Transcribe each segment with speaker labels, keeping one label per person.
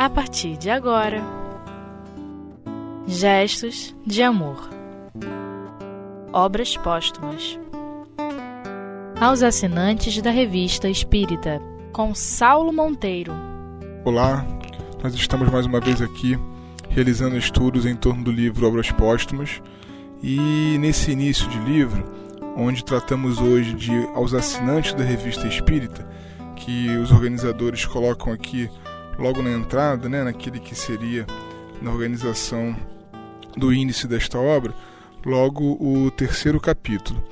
Speaker 1: a partir de agora. Gestos de Amor Obras Póstumas Aos assinantes da Revista Espírita, com Saulo Monteiro.
Speaker 2: Olá, nós estamos mais uma vez aqui realizando estudos em torno do livro Obras Póstumas e nesse início de livro, onde tratamos hoje de aos assinantes da Revista Espírita, que os organizadores colocam aqui logo na entrada, né, naquele que seria na organização do índice desta obra, logo o terceiro capítulo.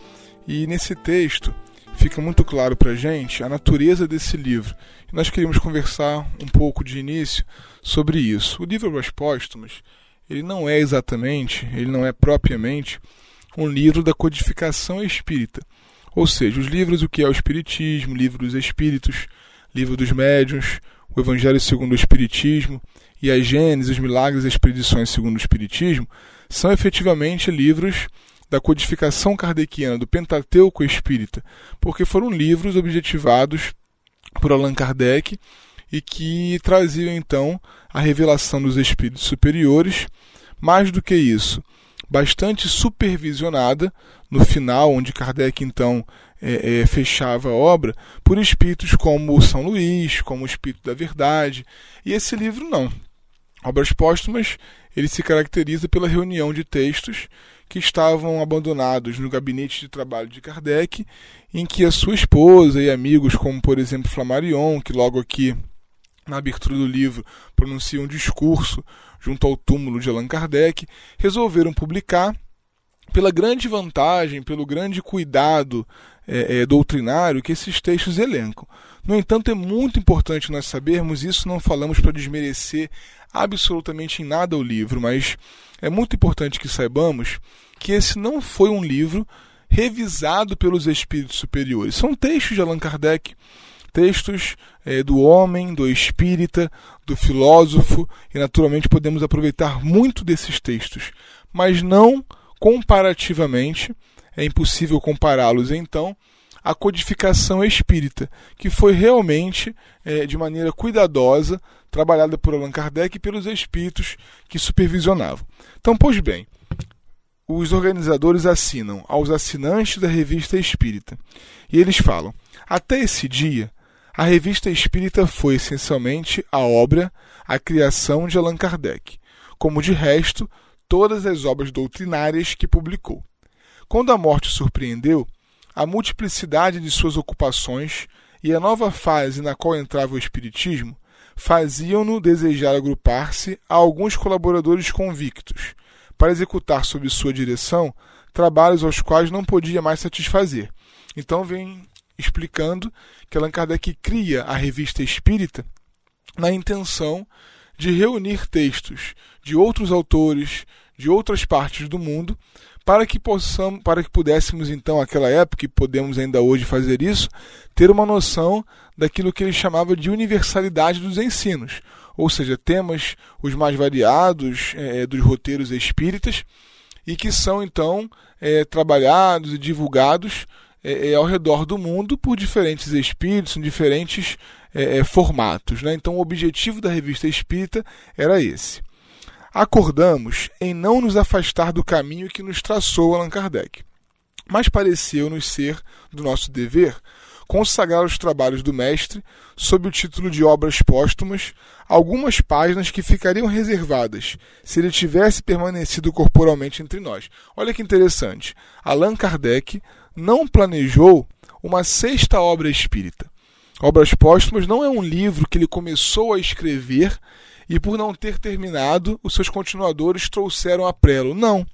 Speaker 2: E nesse texto fica muito claro para a gente a natureza desse livro. E nós queríamos conversar um pouco de início sobre isso. O livro Obras Póstumas, ele não é exatamente, ele não é propriamente um livro da codificação espírita. Ou seja, os livros o que é o espiritismo, livro dos espíritos, livro dos médiuns, o Evangelho segundo o Espiritismo e a Gênesis, os Milagres e as Predições segundo o Espiritismo, são efetivamente livros da codificação kardeciana, do Pentateuco Espírita, porque foram livros objetivados por Allan Kardec e que traziam então a revelação dos espíritos superiores. Mais do que isso, bastante supervisionada no final, onde Kardec então é, é, fechava a obra, por espíritos como São Luís, como o Espírito da Verdade. E esse livro não. Obras Póstumas, ele se caracteriza pela reunião de textos que estavam abandonados no gabinete de trabalho de Kardec, em que a sua esposa e amigos, como por exemplo Flammarion, que logo aqui na abertura do livro pronuncia um discurso junto ao túmulo de Allan Kardec, resolveram publicar pela grande vantagem, pelo grande cuidado é, é, doutrinário que esses textos elencam. No entanto, é muito importante nós sabermos, isso não falamos para desmerecer absolutamente em nada o livro, mas é muito importante que saibamos que esse não foi um livro revisado pelos espíritos superiores. São textos de Allan Kardec, textos é, do homem, do espírita, do filósofo, e naturalmente podemos aproveitar muito desses textos, mas não comparativamente, é impossível compará-los então, à codificação espírita, que foi realmente, é, de maneira cuidadosa, trabalhada por Allan Kardec e pelos espíritos que supervisionavam. Então, pois bem, os organizadores assinam aos assinantes da revista Espírita. E eles falam: até esse dia, a revista Espírita foi essencialmente a obra, a criação de Allan Kardec, como de resto todas as obras doutrinárias que publicou. Quando a morte surpreendeu, a multiplicidade de suas ocupações e a nova fase na qual entrava o Espiritismo faziam-no desejar agrupar-se a alguns colaboradores convictos, para executar sob sua direção trabalhos aos quais não podia mais satisfazer. Então vem explicando que Allan Kardec cria a revista espírita na intenção de reunir textos de outros autores, de outras partes do mundo, para que possamos, para que pudéssemos então, naquela época, e podemos ainda hoje fazer isso, ter uma noção daquilo que ele chamava de universalidade dos ensinos, ou seja, temas os mais variados é, dos roteiros espíritas e que são então é, trabalhados e divulgados é, é ao redor do mundo por diferentes espíritos, em diferentes é, é, formatos. Né? Então, o objetivo da revista espírita era esse. Acordamos em não nos afastar do caminho que nos traçou Allan Kardec, mas pareceu-nos ser do nosso dever consagrar os trabalhos do mestre sob o título de obras póstumas, algumas páginas que ficariam reservadas se ele tivesse permanecido corporalmente entre nós. Olha que interessante. Allan Kardec não planejou uma sexta obra espírita. Obras Póstumas não é um livro que ele começou a escrever e, por não ter terminado, os seus continuadores trouxeram a prelo. Não.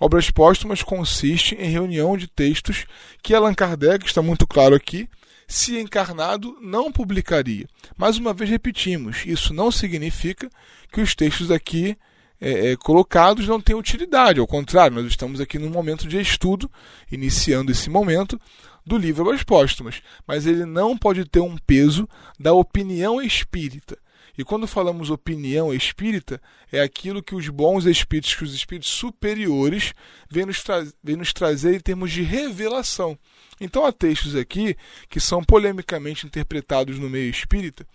Speaker 2: Obras Póstumas consiste em reunião de textos que Allan Kardec, está muito claro aqui, se encarnado, não publicaria. Mais uma vez repetimos, isso não significa que os textos aqui é, é, colocados não têm utilidade. Ao contrário, nós estamos aqui num momento de estudo, iniciando esse momento, do livro Obras Póstumas. Mas ele não pode ter um peso da opinião espírita. E quando falamos opinião espírita, é aquilo que os bons espíritos, que os espíritos superiores, vêm nos, vêm nos trazer em termos de revelação. Então há textos aqui que são polemicamente interpretados no meio espírita,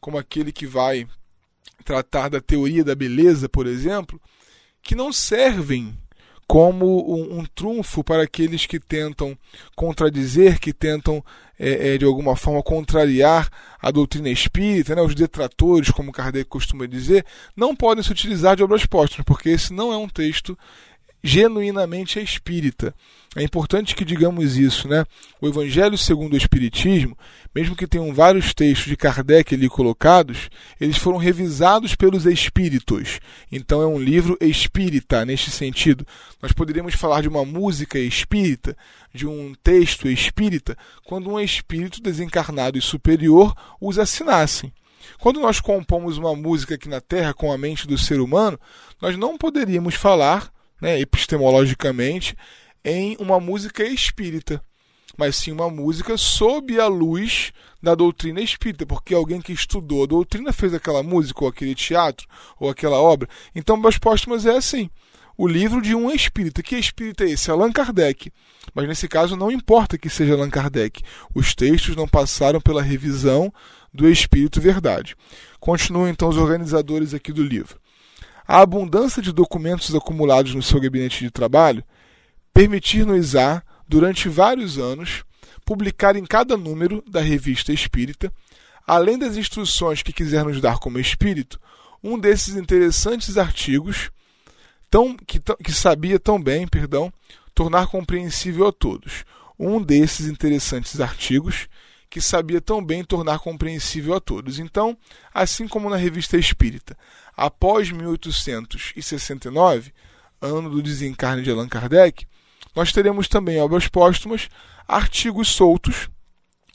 Speaker 2: como aquele que vai tratar da teoria da beleza, por exemplo, que não servem como um, um, trunfo para aqueles que tentam contradizer, que tentam é, é, de alguma forma contrariar a doutrina espírita, né, os detratores, como Kardec costuma dizer, não podem se utilizar de obras póstumas, porque esse não é um texto genuinamente espírita. É importante que digamos isso, né? O Evangelho segundo o Espiritismo, mesmo que tenham vários textos de Kardec ali colocados, eles foram revisados pelos espíritos. Então é um livro espírita neste sentido. Nós poderíamos falar de uma música espírita, de um texto espírita, quando um espírito desencarnado e superior os assinassem. Quando nós compomos uma música aqui na Terra com a mente do ser humano, nós não poderíamos falar né, epistemologicamente, em uma música espírita, mas sim uma música sob a luz da doutrina espírita, porque alguém que estudou a doutrina fez aquela música, ou aquele teatro, ou aquela obra. Então, Obras Póstumas é assim. O livro de um espírita. Que espírita é esse? Allan Kardec. Mas nesse caso não importa que seja Allan Kardec. Os textos não passaram pela revisão do Espírito Verdade. Continuam então os organizadores aqui do livro. A abundância de documentos acumulados no seu gabinete de trabalho permitir-nos-á, durante vários anos, publicar em cada número da revista Espírita, além das instruções que quiser nos dar como espírito, um desses interessantes artigos tão, que, que sabia tão bem, perdão, tornar compreensível a todos. Um desses interessantes artigos que sabia tão bem tornar compreensível a todos. Então, assim como na revista Espírita, após 1869, ano do desencarne de Allan Kardec, nós teremos também obras póstumas, artigos soltos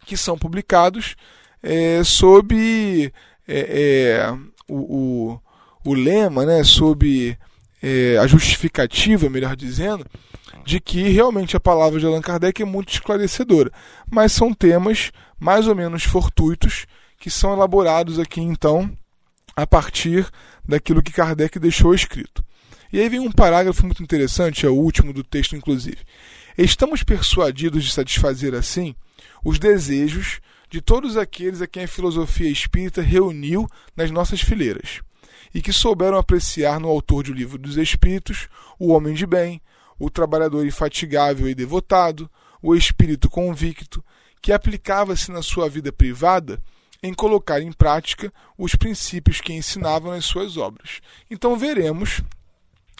Speaker 2: que são publicados é, sob é, é, o, o, o, lema, né, sob é, a justificativa, melhor dizendo, de que realmente a palavra de Allan Kardec é muito esclarecedora. Mas são temas mais ou menos fortuitos que são elaborados aqui então a partir daquilo que Kardec deixou escrito. E aí vem um parágrafo muito interessante, é o último do texto, inclusive. Estamos persuadidos de satisfazer, assim, os desejos de todos aqueles a quem a filosofia espírita reuniu nas nossas fileiras, e que souberam apreciar no autor de O Livro dos Espíritos o homem de bem, o trabalhador infatigável e devotado, o espírito convicto, que aplicava-se na sua vida privada em colocar em prática os princípios que ensinava nas suas obras. Então veremos,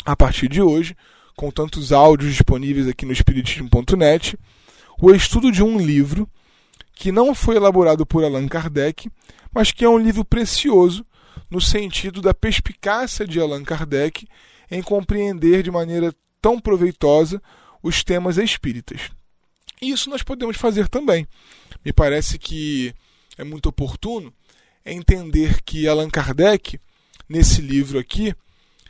Speaker 2: a partir de hoje, com tantos áudios disponíveis aqui no Espiritismo.net, o estudo de um livro que não foi elaborado por Allan Kardec, mas que é um livro precioso no sentido da perspicácia de Allan Kardec em compreender de maneira tão proveitosa os temas espíritas. Isso nós podemos fazer também. Me parece que é muito oportuno entender que Allan Kardec, nesse livro aqui,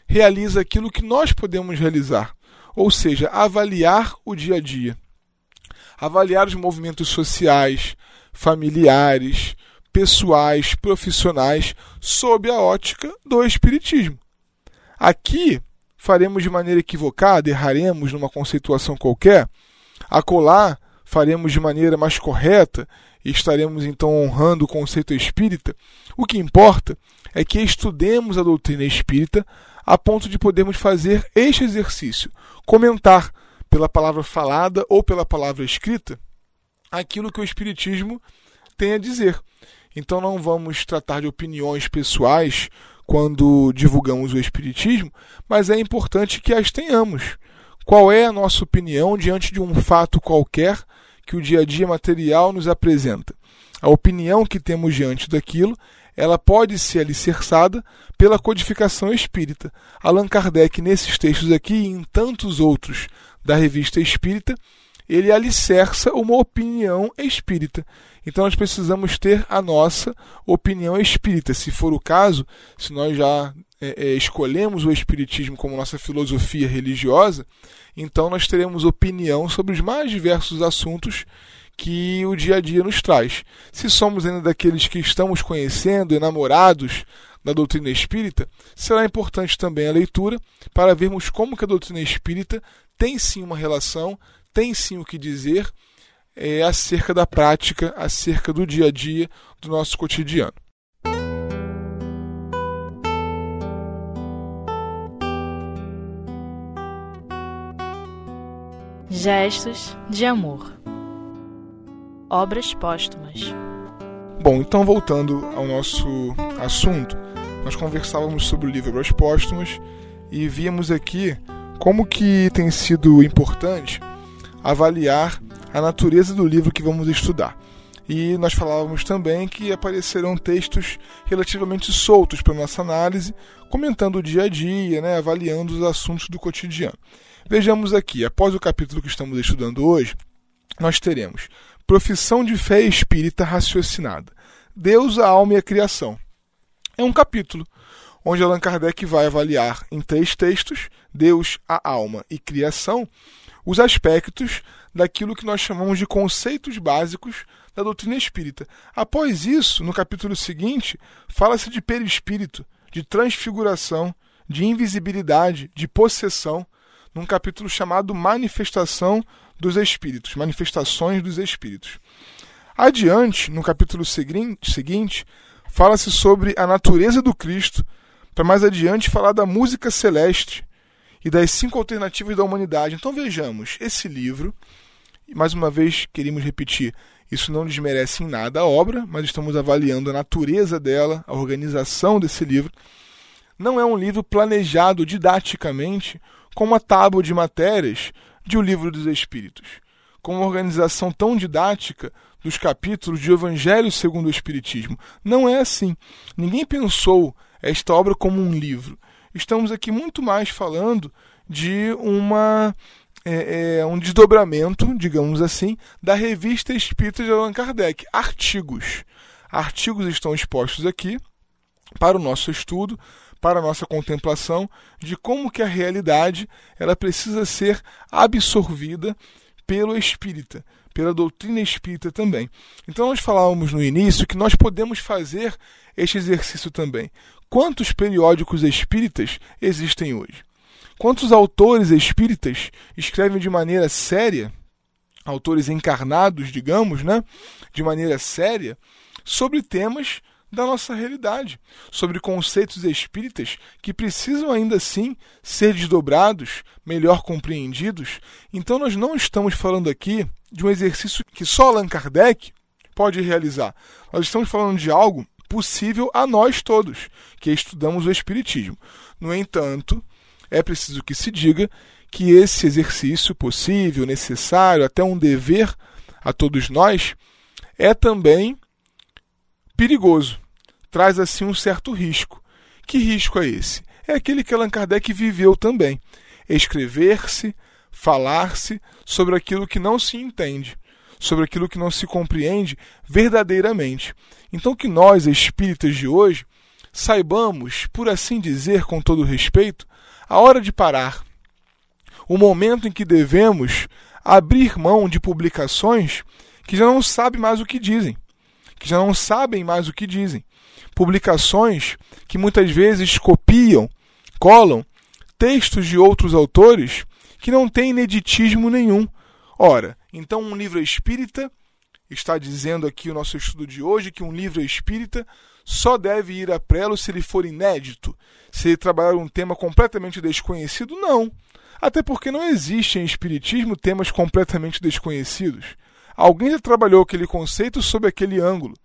Speaker 2: realiza aquilo que nós podemos realizar, ou seja, avaliar o dia a dia, avaliar os movimentos sociais, familiares, pessoais, profissionais, sob a ótica do Espiritismo. Aqui faremos de maneira equivocada, erraremos numa conceituação qualquer, acolá faremos de maneira mais correta e estaremos então honrando o conceito espírita, o que importa é que estudemos a doutrina espírita a ponto de podermos fazer este exercício, comentar pela palavra falada ou pela palavra escrita aquilo que o espiritismo tem a dizer. Então não vamos tratar de opiniões pessoais quando divulgamos o espiritismo, mas é importante que as tenhamos. Qual é a nossa opinião diante de um fato qualquer que o dia a dia material nos apresenta. A opinião que temos diante daquilo, ela pode ser alicerçada pela codificação espírita. Allan Kardec, nesses textos aqui e em tantos outros da revista Espírita, ele alicerça uma opinião espírita. Então nós precisamos ter a nossa opinião espírita. Se for o caso, se nós já é, escolhemos o Espiritismo como nossa filosofia religiosa, então nós teremos opinião sobre os mais diversos assuntos que o dia a dia nos traz. Se somos ainda daqueles que estamos conhecendo, enamorados da doutrina espírita, será importante também a leitura para vermos como que a doutrina espírita tem sim uma relação, tem sim o que dizer é, acerca da prática, acerca do dia a dia do nosso cotidiano.
Speaker 1: Gestos de amor. Obras póstumas.
Speaker 2: Bom, então voltando ao nosso assunto, nós conversávamos sobre o livro Obras Póstumas e víamos aqui como que tem sido importante avaliar a natureza do livro que vamos estudar. E nós falávamos também que aparecerão textos relativamente soltos para nossa análise, comentando o dia a dia, né, avaliando os assuntos do cotidiano. Vejamos aqui, após o capítulo que estamos estudando hoje, nós teremos Profissão de Fé Espírita Raciocinada, Deus, a Alma e a Criação. É um capítulo onde Allan Kardec vai avaliar em três textos, Deus, a Alma e Criação, os aspectos daquilo que nós chamamos de conceitos básicos da doutrina espírita. Após isso, no capítulo seguinte, fala-se de perispírito, de transfiguração, de invisibilidade, de possessão, num capítulo chamado Manifestação dos Espíritos, Manifestações dos Espíritos. Adiante, no capítulo seguinte, fala-se sobre a natureza do Cristo, para mais adiante falar da música celeste e das cinco alternativas da humanidade. Então vejamos, esse livro e mais uma vez, queríamos repetir, isso não desmerece em nada a obra, mas estamos avaliando a natureza dela, a organização desse livro. Não é um livro planejado didaticamente como uma tábua de matérias de O Livro dos Espíritos, com uma organização tão didática dos capítulos de Evangelho segundo o Espiritismo. Não é assim. Ninguém pensou esta obra como um livro. Estamos aqui muito mais falando de uma é, é, um desdobramento, digamos assim, da revista Espírita de Allan Kardec. Artigos. Artigos estão expostos aqui para o nosso estudo, para a nossa contemplação de como que a realidade ela precisa ser absorvida pelo espírita, pela doutrina espírita também. Então nós falávamos no início que nós podemos fazer este exercício também. Quantos periódicos espíritas existem hoje? Quantos autores espíritas escrevem de maneira séria, autores encarnados, digamos, né, de maneira séria, sobre temas da nossa realidade, sobre conceitos espíritas que precisam ainda assim ser desdobrados, melhor compreendidos. Então nós não estamos falando aqui de um exercício que só Allan Kardec pode realizar. Nós estamos falando de algo possível a nós todos, que estudamos o espiritismo. No entanto, é preciso que se diga que esse exercício possível, necessário, até um dever a todos nós, é também perigoso. Traz assim um certo risco. Que risco é esse? É aquele que Allan Kardec viveu também. Escrever-se, falar-se sobre aquilo que não se entende, sobre aquilo que não se compreende verdadeiramente. Então, que nós, espíritas de hoje, saibamos, por assim dizer, com todo respeito, a hora de parar, o momento em que devemos abrir mão de publicações que já não sabem mais o que dizem, que já não sabem mais o que dizem. Publicações que muitas vezes copiam, colam textos de outros autores que não têm ineditismo nenhum. Ora, então um livro espírita está dizendo aqui o nosso estudo de hoje que um livro espírita só deve ir a prelo se ele for inédito, se ele trabalhar um tema completamente desconhecido? Não. Até porque não existe em Espiritismo temas completamente desconhecidos. Alguém já trabalhou aquele conceito sob aquele ângulo.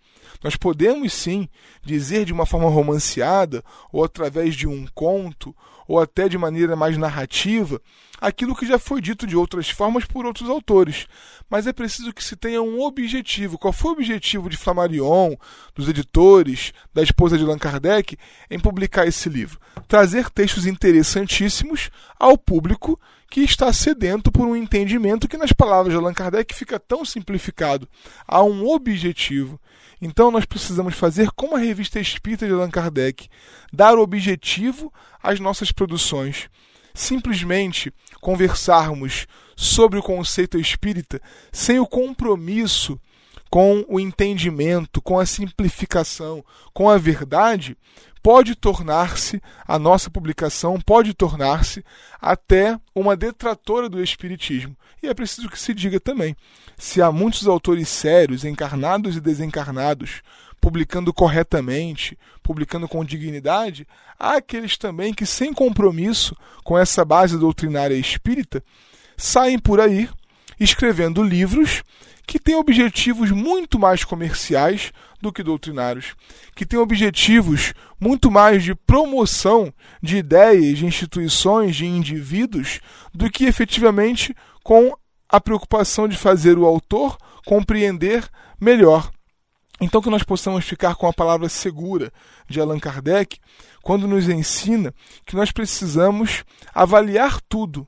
Speaker 2: Nós podemos sim dizer de uma forma romanceada, ou através de um conto, ou até de maneira mais narrativa, aquilo que já foi dito de outras formas por outros autores. Mas é preciso que se tenha um objetivo. Qual foi o objetivo de Flammarion, dos editores, da esposa de Allan Kardec, em publicar esse livro? Trazer textos interessantíssimos ao público que está sedento por um entendimento que, nas palavras de Allan Kardec, fica tão simplificado. Há um objetivo. Então nós precisamos fazer como a revista Espírita de Allan Kardec, dar objetivo às nossas produções. Simplesmente conversarmos sobre o conceito espírita sem o compromisso com o entendimento, com a simplificação, com a verdade, pode tornar-se, a nossa publicação pode tornar-se até uma detratora do Espiritismo. E é preciso que se diga também: se há muitos autores sérios, encarnados e desencarnados, publicando corretamente, publicando com dignidade, há aqueles também que, sem compromisso com essa base doutrinária espírita, saem por aí escrevendo livros que têm objetivos muito mais comerciais do que doutrinários, que têm objetivos muito mais de promoção de ideias, de instituições, de indivíduos, do que efetivamente com a preocupação de fazer o autor compreender melhor. Então, que nós possamos ficar com a palavra segura de Allan Kardec, quando nos ensina que nós precisamos avaliar tudo,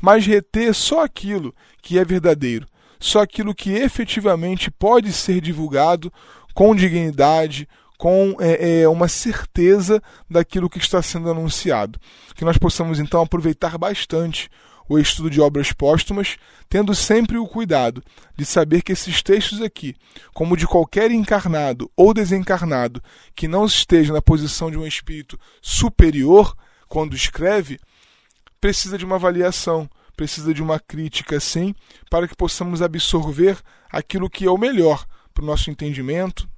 Speaker 2: mas reter só aquilo que é verdadeiro, só aquilo que efetivamente pode ser divulgado com dignidade, com é, é, uma certeza daquilo que está sendo anunciado. Que nós possamos então aproveitar bastante o estudo de obras póstumas, tendo sempre o cuidado de saber que esses textos aqui, como de qualquer encarnado ou desencarnado que não esteja na posição de um espírito superior quando escreve, precisa de uma avaliação, precisa de uma crítica, sim, para que possamos absorver aquilo que é o melhor para o nosso entendimento,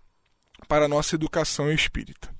Speaker 2: para a nossa educação espírita.